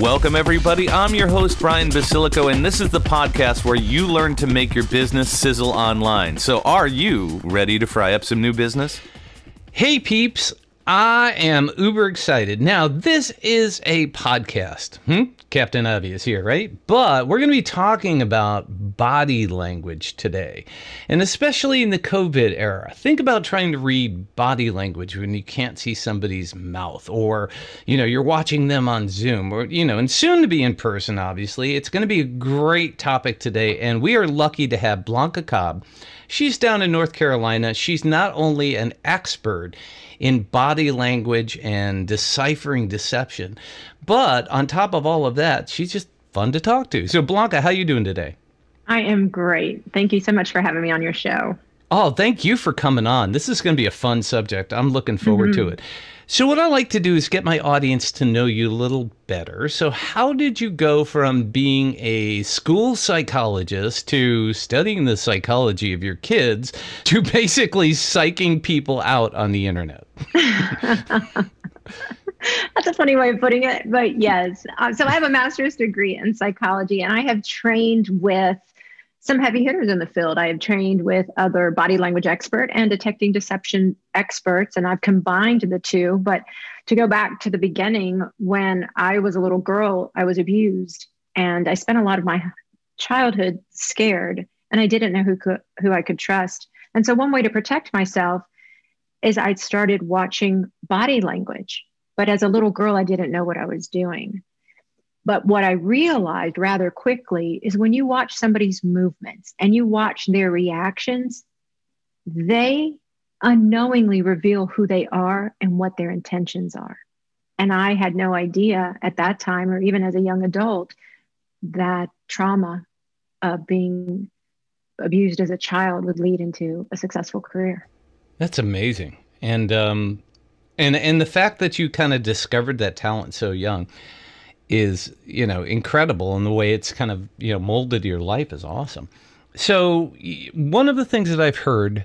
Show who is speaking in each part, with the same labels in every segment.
Speaker 1: Welcome, everybody. I'm your host, Brian Basilico, and this is the podcast where you learn to make your business sizzle online. So, are you ready to fry up some new business?
Speaker 2: Hey, peeps. I am uber excited. Now, this is a podcast. Hmm? Captain Obvious here, right? But we're going to be talking about body language today. And especially in the COVID era. Think about trying to read body language when you can't see somebody's mouth or, you know, you're watching them on Zoom or, you know, and soon to be in person, obviously. It's going to be a great topic today. And we are lucky to have Blanca Cobb. She's down in North Carolina. She's not only an expert in body language and deciphering deception. But on top of all of that, she's just fun to talk to. So Blanca, how you doing today?
Speaker 3: I am great. Thank you so much for having me on your show.
Speaker 2: Oh, thank you for coming on. This is going to be a fun subject. I'm looking forward mm-hmm. to it. So, what I like to do is get my audience to know you a little better. So, how did you go from being a school psychologist to studying the psychology of your kids to basically psyching people out on the internet?
Speaker 3: That's a funny way of putting it, but yes. Uh, so, I have a master's degree in psychology, and I have trained with some heavy hitters in the field. I have trained with other body language expert and detecting deception experts, and I've combined the two. But to go back to the beginning, when I was a little girl, I was abused, and I spent a lot of my childhood scared, and I didn't know who could, who I could trust. And so, one way to protect myself is I'd started watching body language. But as a little girl, I didn't know what I was doing. But what I realized rather quickly is when you watch somebody's movements and you watch their reactions, they unknowingly reveal who they are and what their intentions are. And I had no idea at that time, or even as a young adult, that trauma of being abused as a child would lead into a successful career.
Speaker 2: That's amazing. And um and and the fact that you kind of discovered that talent so young is you know incredible and the way it's kind of you know molded your life is awesome. So one of the things that i've heard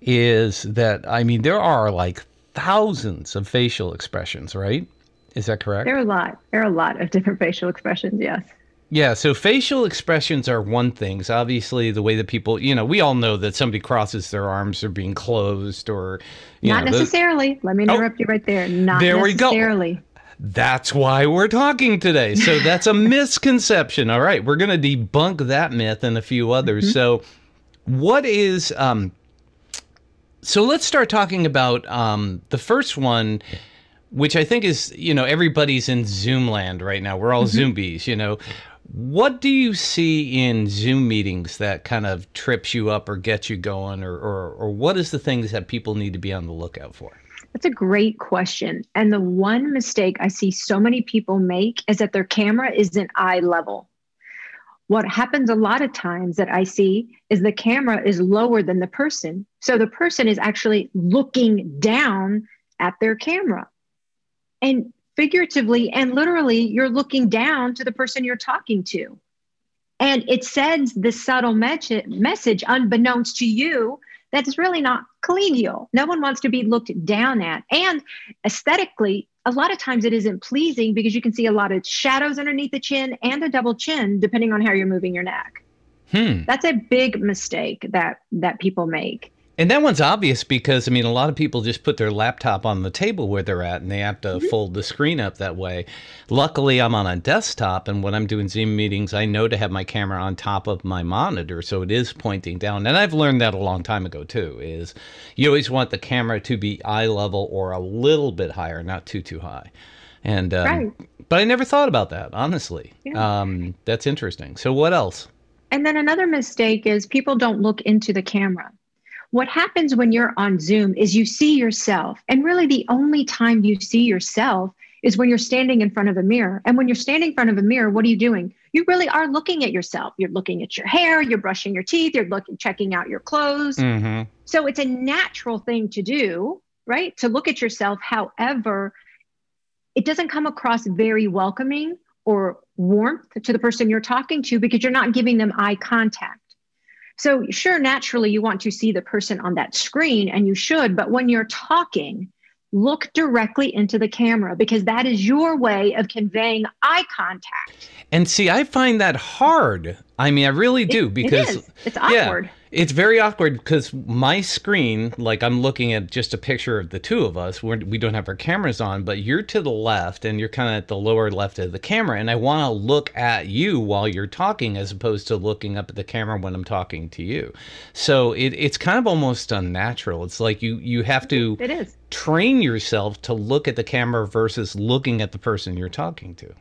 Speaker 2: is that i mean there are like thousands of facial expressions right? Is that correct?
Speaker 3: There are a lot. There are a lot of different facial expressions yes
Speaker 2: yeah, so facial expressions are one thing. So obviously, the way that people, you know, we all know that somebody crosses their arms or being closed or,
Speaker 3: not
Speaker 2: know,
Speaker 3: not necessarily. Let me interrupt oh, you right there. Not there necessarily. We go.
Speaker 2: That's why we're talking today. So that's a misconception. All right, we're going to debunk that myth and a few others. Mm-hmm. So, what is um? So let's start talking about um the first one, which I think is you know everybody's in Zoom land right now. We're all mm-hmm. Zombies, you know. What do you see in Zoom meetings that kind of trips you up or gets you going, or or, or what is the things that people need to be on the lookout for?
Speaker 3: That's a great question. And the one mistake I see so many people make is that their camera isn't eye level. What happens a lot of times that I see is the camera is lower than the person. So the person is actually looking down at their camera. And figuratively and literally, you're looking down to the person you're talking to. And it sends the subtle message, unbeknownst to you, that's really not collegial. No one wants to be looked down at. And aesthetically, a lot of times it isn't pleasing because you can see a lot of shadows underneath the chin and a double chin, depending on how you're moving your neck. Hmm. That's a big mistake that that people make.
Speaker 2: And that one's obvious because I mean a lot of people just put their laptop on the table where they're at and they have to mm-hmm. fold the screen up that way. Luckily I'm on a desktop and when I'm doing Zoom meetings I know to have my camera on top of my monitor so it is pointing down. And I've learned that a long time ago too is you always want the camera to be eye level or a little bit higher, not too too high. And um, right. but I never thought about that, honestly. Yeah. Um, that's interesting. So what else?
Speaker 3: And then another mistake is people don't look into the camera what happens when you're on Zoom is you see yourself. And really, the only time you see yourself is when you're standing in front of a mirror. And when you're standing in front of a mirror, what are you doing? You really are looking at yourself. You're looking at your hair, you're brushing your teeth, you're looking, checking out your clothes. Mm-hmm. So it's a natural thing to do, right? To look at yourself. However, it doesn't come across very welcoming or warmth to the person you're talking to because you're not giving them eye contact. So, sure, naturally, you want to see the person on that screen, and you should, but when you're talking, look directly into the camera because that is your way of conveying eye contact.
Speaker 2: And see, I find that hard. I mean, I really do
Speaker 3: it,
Speaker 2: because
Speaker 3: it is. it's awkward.
Speaker 2: Yeah, it's very awkward because my screen, like I'm looking at just a picture of the two of us. We're, we don't have our cameras on, but you're to the left and you're kind of at the lower left of the camera. And I want to look at you while you're talking as opposed to looking up at the camera when I'm talking to you. So it, it's kind of almost unnatural. It's like you, you have to
Speaker 3: it is.
Speaker 2: train yourself to look at the camera versus looking at the person you're talking to.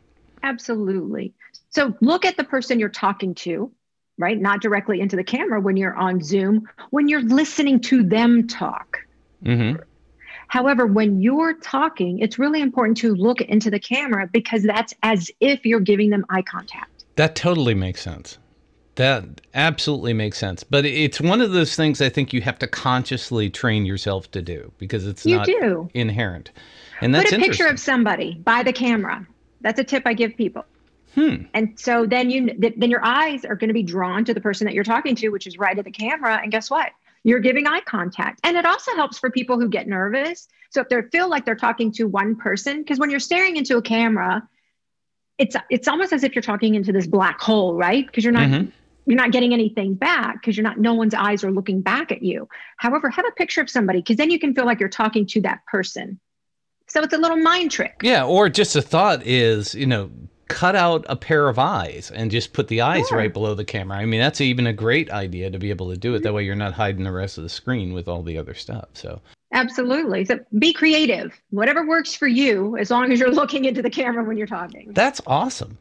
Speaker 3: Absolutely. So look at the person you're talking to right? Not directly into the camera when you're on Zoom, when you're listening to them talk. Mm-hmm. However, when you're talking, it's really important to look into the camera because that's as if you're giving them eye contact.
Speaker 2: That totally makes sense. That absolutely makes sense. But it's one of those things I think you have to consciously train yourself to do because it's
Speaker 3: you
Speaker 2: not
Speaker 3: do.
Speaker 2: inherent. And that's
Speaker 3: Put a picture of somebody by the camera. That's a tip I give people. Hmm. And so then you then your eyes are going to be drawn to the person that you're talking to, which is right at the camera. And guess what? You're giving eye contact. And it also helps for people who get nervous. So if they feel like they're talking to one person, because when you're staring into a camera, it's it's almost as if you're talking into this black hole, right? Because you're not mm-hmm. you're not getting anything back because you're not no one's eyes are looking back at you. However, have a picture of somebody because then you can feel like you're talking to that person. So it's a little mind trick.
Speaker 2: Yeah, or just a thought is, you know, cut out a pair of eyes and just put the eyes right below the camera. I mean, that's even a great idea to be able to do it. That way you're not hiding the rest of the screen with all the other stuff. So
Speaker 3: Absolutely. So be creative. Whatever works for you, as long as you're looking into the camera when you're talking.
Speaker 2: That's awesome.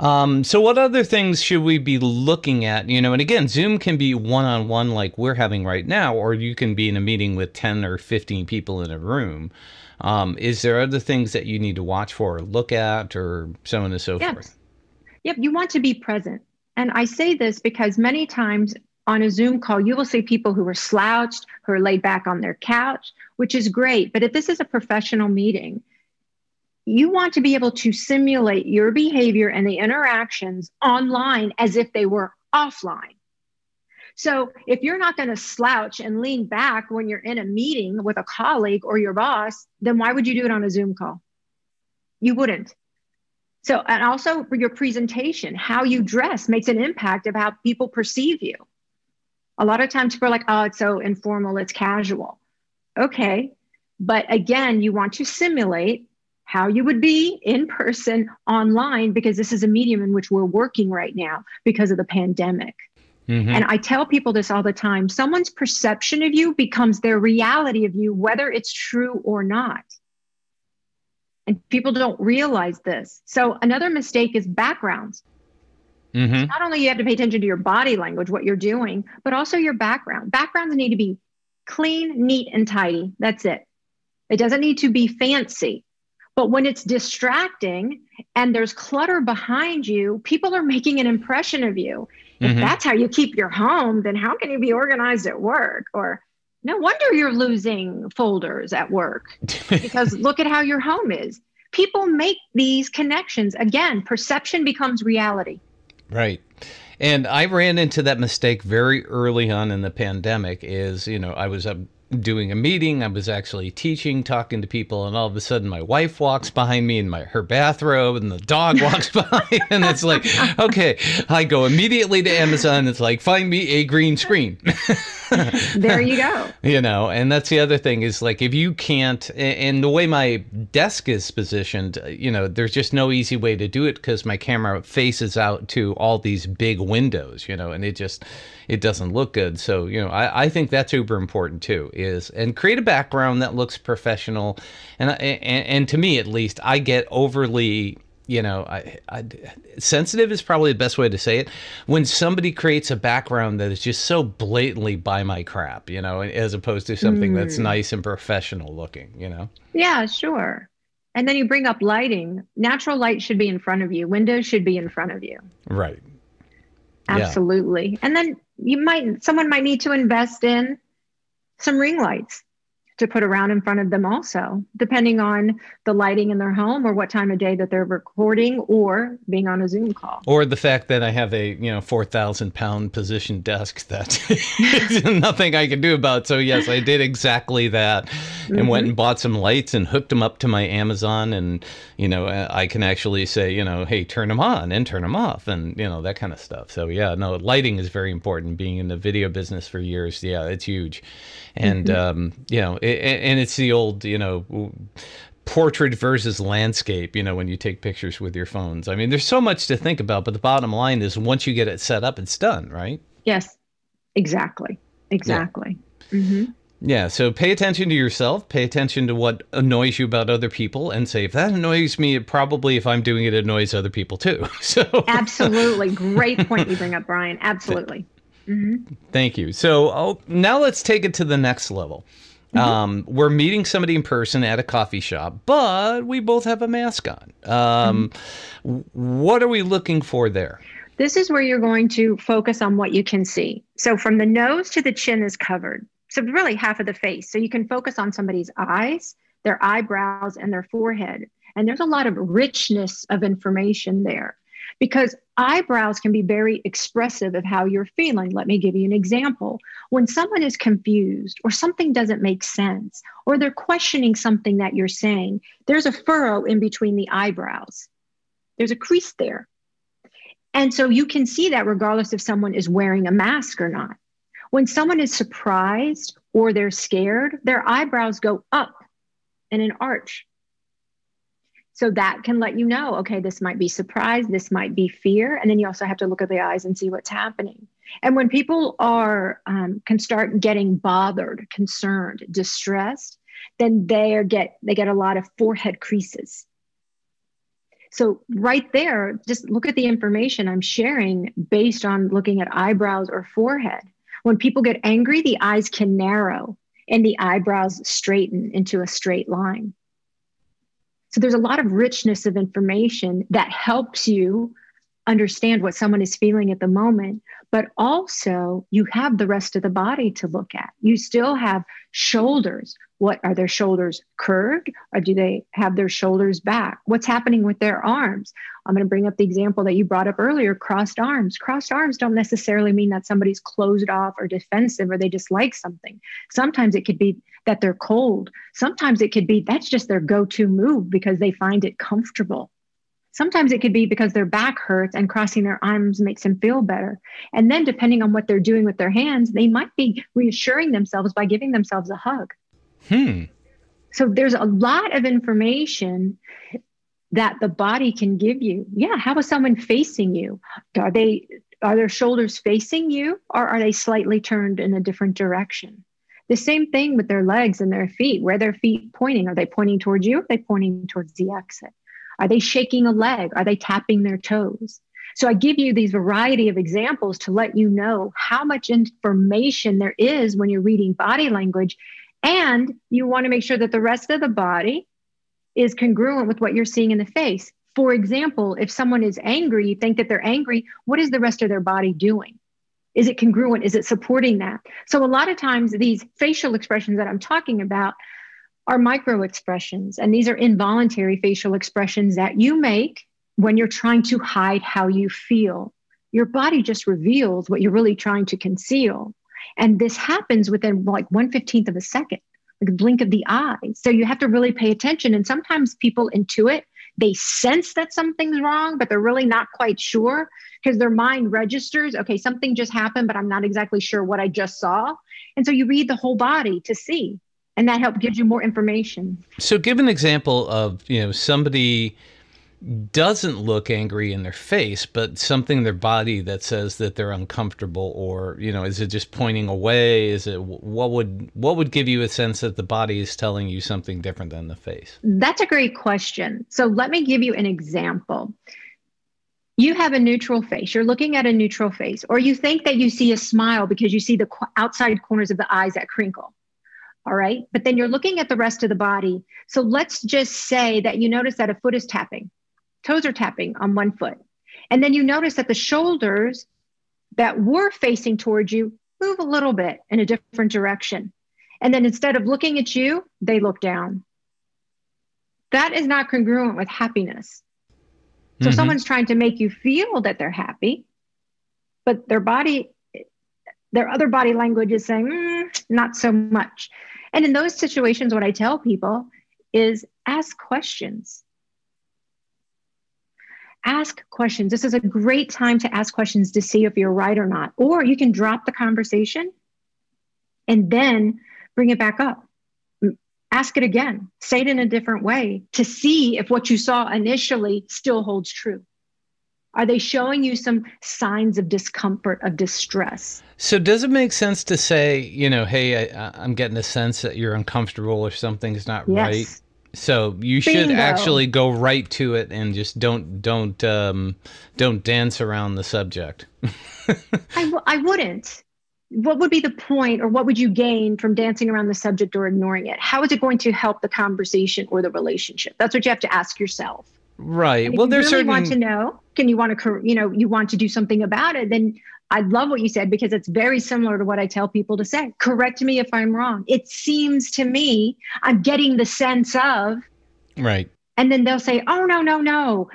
Speaker 2: Um, so, what other things should we be looking at? You know, and again, Zoom can be one on one like we're having right now, or you can be in a meeting with 10 or 15 people in a room. Um, is there other things that you need to watch for or look at or so on and so yes. forth?
Speaker 3: Yep, you want to be present. And I say this because many times on a Zoom call, you will see people who are slouched, who are laid back on their couch, which is great. But if this is a professional meeting, you want to be able to simulate your behavior and the interactions online as if they were offline. So if you're not going to slouch and lean back when you're in a meeting with a colleague or your boss, then why would you do it on a Zoom call? You wouldn't. So, and also your presentation, how you dress makes an impact of how people perceive you. A lot of times people are like, oh, it's so informal, it's casual. Okay. But again, you want to simulate how you would be in person online because this is a medium in which we're working right now because of the pandemic. Mm-hmm. And I tell people this all the time someone's perception of you becomes their reality of you, whether it's true or not. And people don't realize this. So, another mistake is backgrounds. Mm-hmm. Not only you have to pay attention to your body language, what you're doing, but also your background. Backgrounds need to be clean, neat, and tidy. That's it. It doesn't need to be fancy. But when it's distracting and there's clutter behind you, people are making an impression of you. If mm-hmm. that's how you keep your home, then how can you be organized at work? Or no wonder you're losing folders at work because look at how your home is. People make these connections. Again, perception becomes reality.
Speaker 2: Right. And I ran into that mistake very early on in the pandemic is, you know, I was up doing a meeting. I was actually teaching, talking to people, and all of a sudden my wife walks behind me in my her bathrobe, and the dog walks by, and it's like, okay, I go immediately to Amazon. It's like, find me a green screen.
Speaker 3: there you go.
Speaker 2: You know, and that's the other thing is like if you can't, and the way my desk is positioned, you know, there's just no easy way to do it because my camera faces out to all these big windows, you know, and it just it doesn't look good. So, you know, I, I think that's super important too, is and create a background that looks professional. And, and, and to me, at least, I get overly you know, I, I, sensitive is probably the best way to say it. When somebody creates a background that is just so blatantly by my crap, you know, as opposed to something mm. that's nice and professional looking, you know.
Speaker 3: Yeah, sure. And then you bring up lighting. Natural light should be in front of you. Windows should be in front of you.
Speaker 2: Right.
Speaker 3: Absolutely. Yeah. And then you might someone might need to invest in some ring lights to put around in front of them also depending on the lighting in their home or what time of day that they're recording or being on a zoom call.
Speaker 2: Or the fact that i have a you know 4000 pound position desk that nothing i can do about. So yes i did exactly that and mm-hmm. went and bought some lights and hooked them up to my amazon and you know i can actually say you know hey turn them on and turn them off and you know that kind of stuff. So yeah no lighting is very important. Being in the video business for years yeah it's huge. And mm-hmm. um, you know, and it's the old you know portrait versus landscape you know when you take pictures with your phones i mean there's so much to think about but the bottom line is once you get it set up it's done right
Speaker 3: yes exactly exactly yeah. Mm-hmm.
Speaker 2: yeah so pay attention to yourself pay attention to what annoys you about other people and say if that annoys me it probably if i'm doing it annoys other people too so
Speaker 3: absolutely great point you bring up brian absolutely
Speaker 2: Mm-hmm. Thank you. So oh, now let's take it to the next level. Mm-hmm. Um, we're meeting somebody in person at a coffee shop, but we both have a mask on. Um, mm-hmm. What are we looking for there?
Speaker 3: This is where you're going to focus on what you can see. So from the nose to the chin is covered. So really half of the face. So you can focus on somebody's eyes, their eyebrows, and their forehead. And there's a lot of richness of information there because eyebrows can be very expressive of how you're feeling. Let me give you an example. When someone is confused or something doesn't make sense or they're questioning something that you're saying, there's a furrow in between the eyebrows. There's a crease there. And so you can see that regardless if someone is wearing a mask or not. When someone is surprised or they're scared, their eyebrows go up in an arch. So that can let you know, okay, this might be surprise, this might be fear. And then you also have to look at the eyes and see what's happening. And when people are um, can start getting bothered, concerned, distressed, then they are get they get a lot of forehead creases. So right there, just look at the information I'm sharing based on looking at eyebrows or forehead. When people get angry, the eyes can narrow and the eyebrows straighten into a straight line. So there's a lot of richness of information that helps you understand what someone is feeling at the moment, but also you have the rest of the body to look at. You still have shoulders. What are their shoulders curved or do they have their shoulders back? What's happening with their arms? I'm going to bring up the example that you brought up earlier crossed arms. Crossed arms don't necessarily mean that somebody's closed off or defensive or they dislike something. Sometimes it could be that they're cold. Sometimes it could be that's just their go to move because they find it comfortable. Sometimes it could be because their back hurts and crossing their arms makes them feel better. And then, depending on what they're doing with their hands, they might be reassuring themselves by giving themselves a hug.
Speaker 2: Hmm.
Speaker 3: So, there's a lot of information that the body can give you. Yeah. How is someone facing you? Are they, are their shoulders facing you or are they slightly turned in a different direction? The same thing with their legs and their feet. Where their feet pointing? Are they pointing towards you? Or are they pointing towards the exit? Are they shaking a leg? Are they tapping their toes? So I give you these variety of examples to let you know how much information there is when you're reading body language. And you want to make sure that the rest of the body is congruent with what you're seeing in the face. For example, if someone is angry, you think that they're angry, what is the rest of their body doing? Is it congruent? Is it supporting that? So, a lot of times, these facial expressions that I'm talking about are micro expressions, and these are involuntary facial expressions that you make when you're trying to hide how you feel. Your body just reveals what you're really trying to conceal. And this happens within like 115th of a second, like a blink of the eye. So you have to really pay attention. And sometimes people intuit, they sense that something's wrong, but they're really not quite sure because their mind registers, okay, something just happened, but I'm not exactly sure what I just saw. And so you read the whole body to see and that help gives you more information.
Speaker 2: So, give an example of you know somebody doesn't look angry in their face, but something in their body that says that they're uncomfortable, or you know, is it just pointing away? Is it what would what would give you a sense that the body is telling you something different than the face?
Speaker 3: That's a great question. So, let me give you an example. You have a neutral face. You're looking at a neutral face, or you think that you see a smile because you see the outside corners of the eyes that crinkle All right. But then you're looking at the rest of the body. So let's just say that you notice that a foot is tapping, toes are tapping on one foot. And then you notice that the shoulders that were facing towards you move a little bit in a different direction. And then instead of looking at you, they look down. That is not congruent with happiness. So mm-hmm. someone's trying to make you feel that they're happy, but their body, their other body language is saying, mm, not so much. And in those situations, what I tell people is ask questions. Ask questions. This is a great time to ask questions to see if you're right or not. Or you can drop the conversation and then bring it back up. Ask it again. Say it in a different way to see if what you saw initially still holds true. Are they showing you some signs of discomfort, of distress?
Speaker 2: So, does it make sense to say, you know, hey, I, am getting a sense that you're uncomfortable or something's not yes. right? So you should Bingo. actually go right to it and just don't don't um, don't dance around the subject.
Speaker 3: I w- I wouldn't. What would be the point, or what would you gain from dancing around the subject or ignoring it? How is it going to help the conversation or the relationship? That's what you have to ask yourself.
Speaker 2: Right. well, there's
Speaker 3: really
Speaker 2: certain.
Speaker 3: want to know. Can you want to, you know, you want to do something about it? Then I love what you said because it's very similar to what I tell people to say. Correct me if I'm wrong. It seems to me I'm getting the sense of.
Speaker 2: Right.
Speaker 3: And then they'll say, "Oh no, no, no.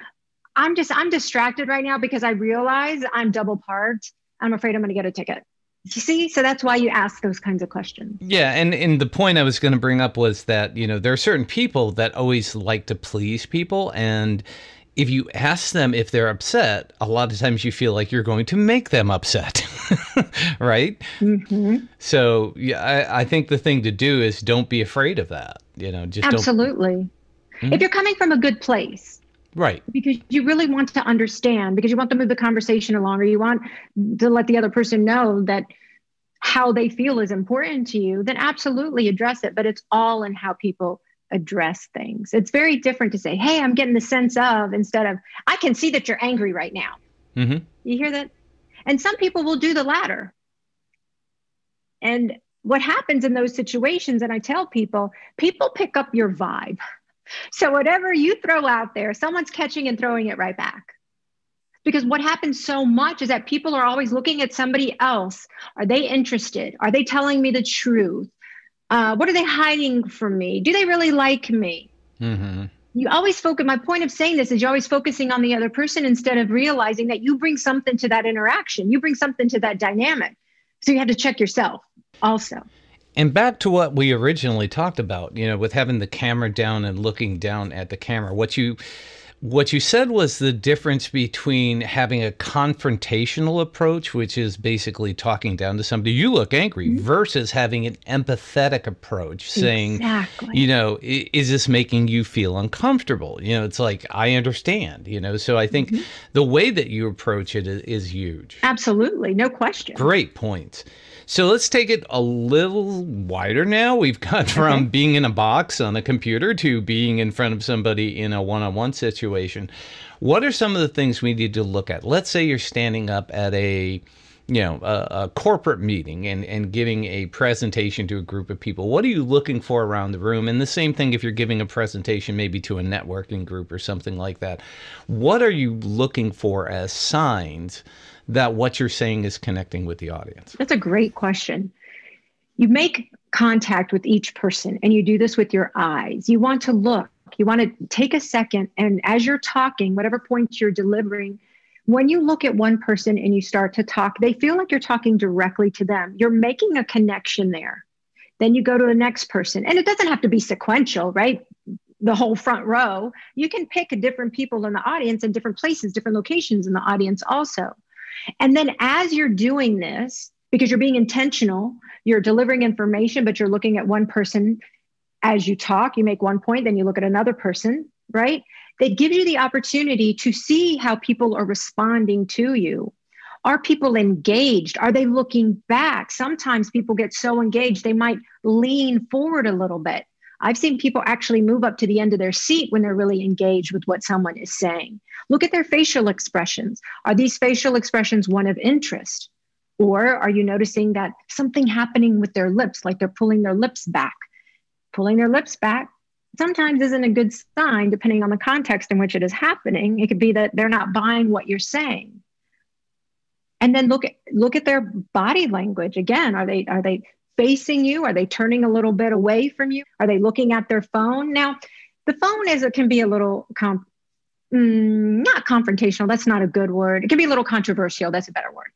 Speaker 3: I'm just I'm distracted right now because I realize I'm double parked. I'm afraid I'm going to get a ticket." You see, so that's why you ask those kinds of questions.
Speaker 2: Yeah, and and the point I was going to bring up was that you know there are certain people that always like to please people, and if you ask them if they're upset, a lot of times you feel like you're going to make them upset, right? Mm-hmm. So yeah, I, I, think the thing to do is don't be afraid of that. You know, just
Speaker 3: absolutely. Mm-hmm. If you're coming from a good place,
Speaker 2: Right.
Speaker 3: Because you really want to understand, because you want to move the conversation along, or you want to let the other person know that how they feel is important to you, then absolutely address it. But it's all in how people address things. It's very different to say, hey, I'm getting the sense of, instead of, I can see that you're angry right now. Mm-hmm. You hear that? And some people will do the latter. And what happens in those situations, and I tell people, people pick up your vibe. So whatever you throw out there, someone's catching and throwing it right back. Because what happens so much is that people are always looking at somebody else. Are they interested? Are they telling me the truth? Uh, what are they hiding from me? Do they really like me? Mm-hmm. You always focus. My point of saying this is you're always focusing on the other person instead of realizing that you bring something to that interaction. You bring something to that dynamic. So you have to check yourself also.
Speaker 2: And back to what we originally talked about, you know, with having the camera down and looking down at the camera. What you what you said was the difference between having a confrontational approach, which is basically talking down to somebody, you look angry, mm-hmm. versus having an empathetic approach, saying, exactly. you know, is this making you feel uncomfortable? You know, it's like, I understand, you know. So I think mm-hmm. the way that you approach it is, is huge.
Speaker 3: Absolutely. No question.
Speaker 2: Great points. So let's take it a little wider now. We've got from being in a box on a computer to being in front of somebody in a one on one situation. What are some of the things we need to look at? Let's say you're standing up at a you know a, a, corporate meeting and and giving a presentation to a group of people what are you looking for around the room and the same thing if you're giving a presentation maybe to a networking group or something like that what are you looking for as signs that what you're saying is connecting with the audience?
Speaker 3: That's a great question. You make contact with each person and you do this with your eyes. You want to look, you want to take a second, and as you're talking, whatever points you're delivering, when you look at one person and you start to talk, they feel like you're talking directly to them. You're making a connection there. Then you go to the next person, and it doesn't have to be sequential, right? The whole front row. You can pick different people in the audience and different places, different locations in the audience also. And then as you're doing this, because you're being intentional, you're delivering information, but you're looking at one person as you talk, you make one point, then you look at another person, right? That gives you the opportunity to see how people are responding to you. Are people engaged? Are they looking back? Sometimes people get so engaged, they might lean forward a little bit. I've seen people actually move up to the end of their seat when they're really engaged with what someone is saying. Look at their facial expressions. Are these facial expressions one of interest? Or are you noticing that something happening with their lips, like they're pulling their lips back? Pulling their lips back sometimes isn't a good sign, depending on the context in which it is happening. It could be that they're not buying what you're saying. And then look at look at their body language again. Are they are they facing you? Are they turning a little bit away from you? Are they looking at their phone? Now, the phone is it can be a little com- mm, not confrontational. That's not a good word. It can be a little controversial. That's a better word.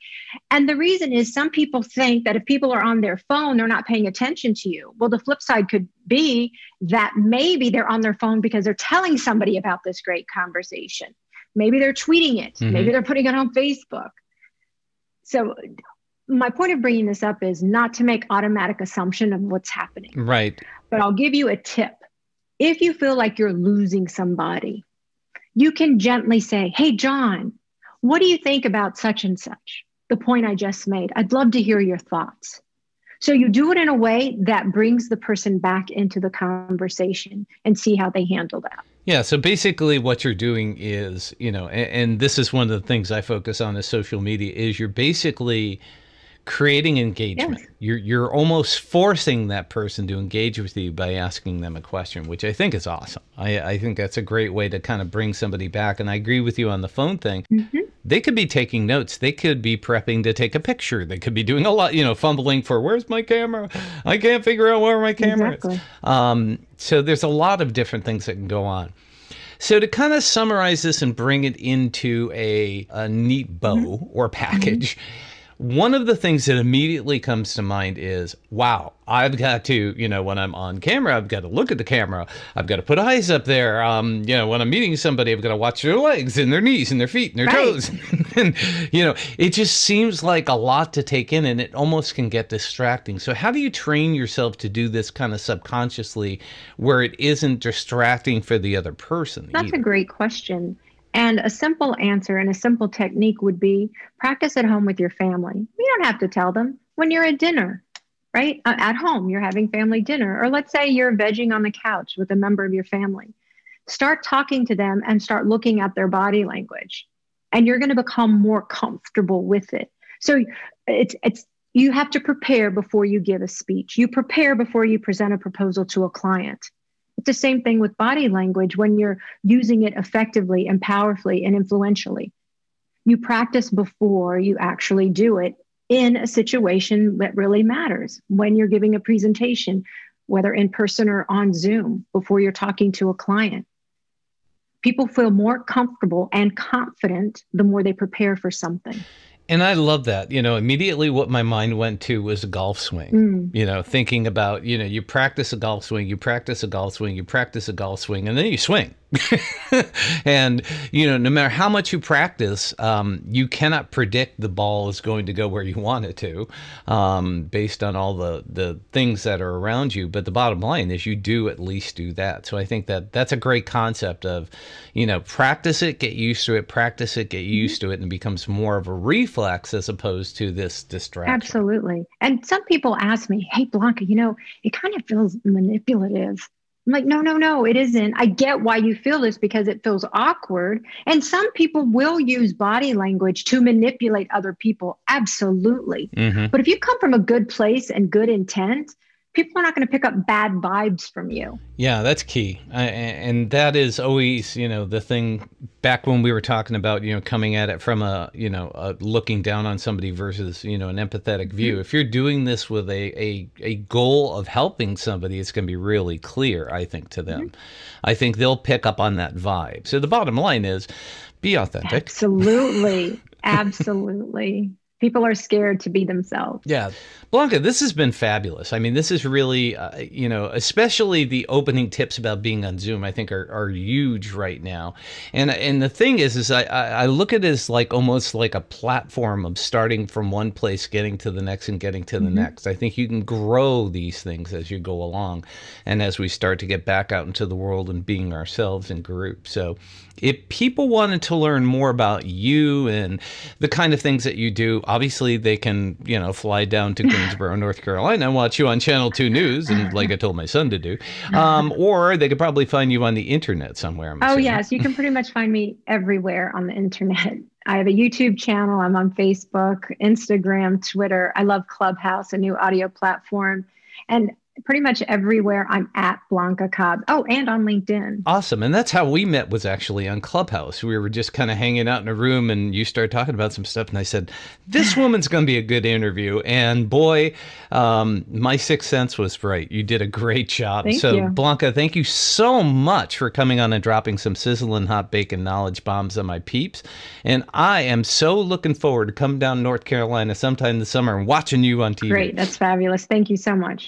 Speaker 3: And the reason is some people think that if people are on their phone, they're not paying attention to you. Well, the flip side could be that maybe they're on their phone because they're telling somebody about this great conversation. Maybe they're tweeting it. Mm-hmm. Maybe they're putting it on Facebook. So my point of bringing this up is not to make automatic assumption of what's happening.
Speaker 2: Right.
Speaker 3: But I'll give you a tip. If you feel like you're losing somebody, you can gently say, Hey, John, what do you think about such and such? The point I just made. I'd love to hear your thoughts. So you do it in a way that brings the person back into the conversation and see how they handle that.
Speaker 2: Yeah. So basically, what you're doing is, you know, and, and this is one of the things I focus on is social media, is you're basically creating engagement. Yes. You're you're almost forcing that person to engage with you by asking them a question, which I think is awesome. I, I think that's a great way to kind of bring somebody back. And I agree with you on the phone thing. Mm-hmm. They could be taking notes. They could be prepping to take a picture. They could be doing a lot, you know, fumbling for where's my camera? I can't figure out where my camera exactly. is. Um, so there's a lot of different things that can go on. So to kind of summarize this and bring it into a, a neat bow mm-hmm. or package. Mm-hmm one of the things that immediately comes to mind is wow, I've got to, you know, when I'm on camera, I've got to look at the camera. I've got to put eyes up there. Um, you know, when I'm meeting somebody, I've got to watch their legs and their knees and their feet and their right. toes. and, you know, it just seems like a lot to take in and it almost can get distracting. So, how do you train yourself to do this kind of subconsciously where it isn't distracting for the other person?
Speaker 3: That's either? a great question. And a simple answer and a simple technique would be practice at home with your family. You don't have to tell them when you're at dinner, right? Uh, at home, you're having family dinner. Or let's say you're vegging on the couch with a member of your family. Start talking to them and start looking at their body language. And you're going to become more comfortable with it. So it's, it's, you have to prepare before you give a speech. You prepare before you present a proposal to a client. It's the same thing with body language when you're using it effectively and powerfully and influentially. You practice before you actually do it in a situation that really matters when you're giving a presentation, whether in person or on Zoom, before you're talking to a client. People feel more comfortable and confident the more they prepare for something.
Speaker 2: And I love that. You know, immediately what my mind went to was a golf swing. Mm. You know, thinking about, you know, you practice a golf swing, you practice a golf swing, you practice a golf swing, and then you swing. and you know, no matter how much you practice, um, you cannot predict the ball is going to go where you want it to, um, based on all the the things that are around you. But the bottom line is, you do at least do that. So I think that that's a great concept of, you know, practice it, get used to it, practice it, get mm-hmm. used to it, and it becomes more of a reflex as opposed to this distraction.
Speaker 3: Absolutely. And some people ask me, "Hey, Blanca, you know, it kind of feels manipulative." I'm like, no, no, no, it isn't. I get why you feel this because it feels awkward. And some people will use body language to manipulate other people. Absolutely. Mm-hmm. But if you come from a good place and good intent, people are not going to pick up bad vibes from you.
Speaker 2: Yeah, that's key. I, and that is always, you know, the thing back when we were talking about, you know, coming at it from a, you know, a looking down on somebody versus, you know, an empathetic view. Mm-hmm. If you're doing this with a, a, a goal of helping somebody, it's going to be really clear, I think, to them. Mm-hmm. I think they'll pick up on that vibe. So the bottom line is be authentic.
Speaker 3: Absolutely. Absolutely people are scared to be themselves.
Speaker 2: Yeah. Blanca, this has been fabulous. I mean, this is really, uh, you know, especially the opening tips about being on Zoom, I think are, are huge right now. And and the thing is, is I, I look at it as like almost like a platform of starting from one place, getting to the next and getting to the mm-hmm. next. I think you can grow these things as you go along and as we start to get back out into the world and being ourselves in groups. So if people wanted to learn more about you and the kind of things that you do, obviously they can, you know, fly down to Greensboro, North Carolina and watch you on Channel 2 News, and like I told my son to do. Um, or they could probably find you on the internet somewhere. I'm
Speaker 3: oh,
Speaker 2: assuming.
Speaker 3: yes. You can pretty much find me everywhere on the internet. I have a YouTube channel. I'm on Facebook, Instagram, Twitter. I love Clubhouse, a new audio platform. And pretty much everywhere I'm at Blanca Cobb. Oh, and on LinkedIn.
Speaker 2: Awesome. And that's how we met was actually on Clubhouse. We were just kind of hanging out in a room and you started talking about some stuff and I said, this woman's going to be a good interview. And boy, um, my sixth sense was right. You did a great job.
Speaker 3: Thank
Speaker 2: so
Speaker 3: you.
Speaker 2: Blanca, thank you so much for coming on and dropping some sizzling hot bacon knowledge bombs on my peeps. And I am so looking forward to coming down North Carolina sometime this summer and watching you on TV.
Speaker 3: Great. That's fabulous. Thank you so much.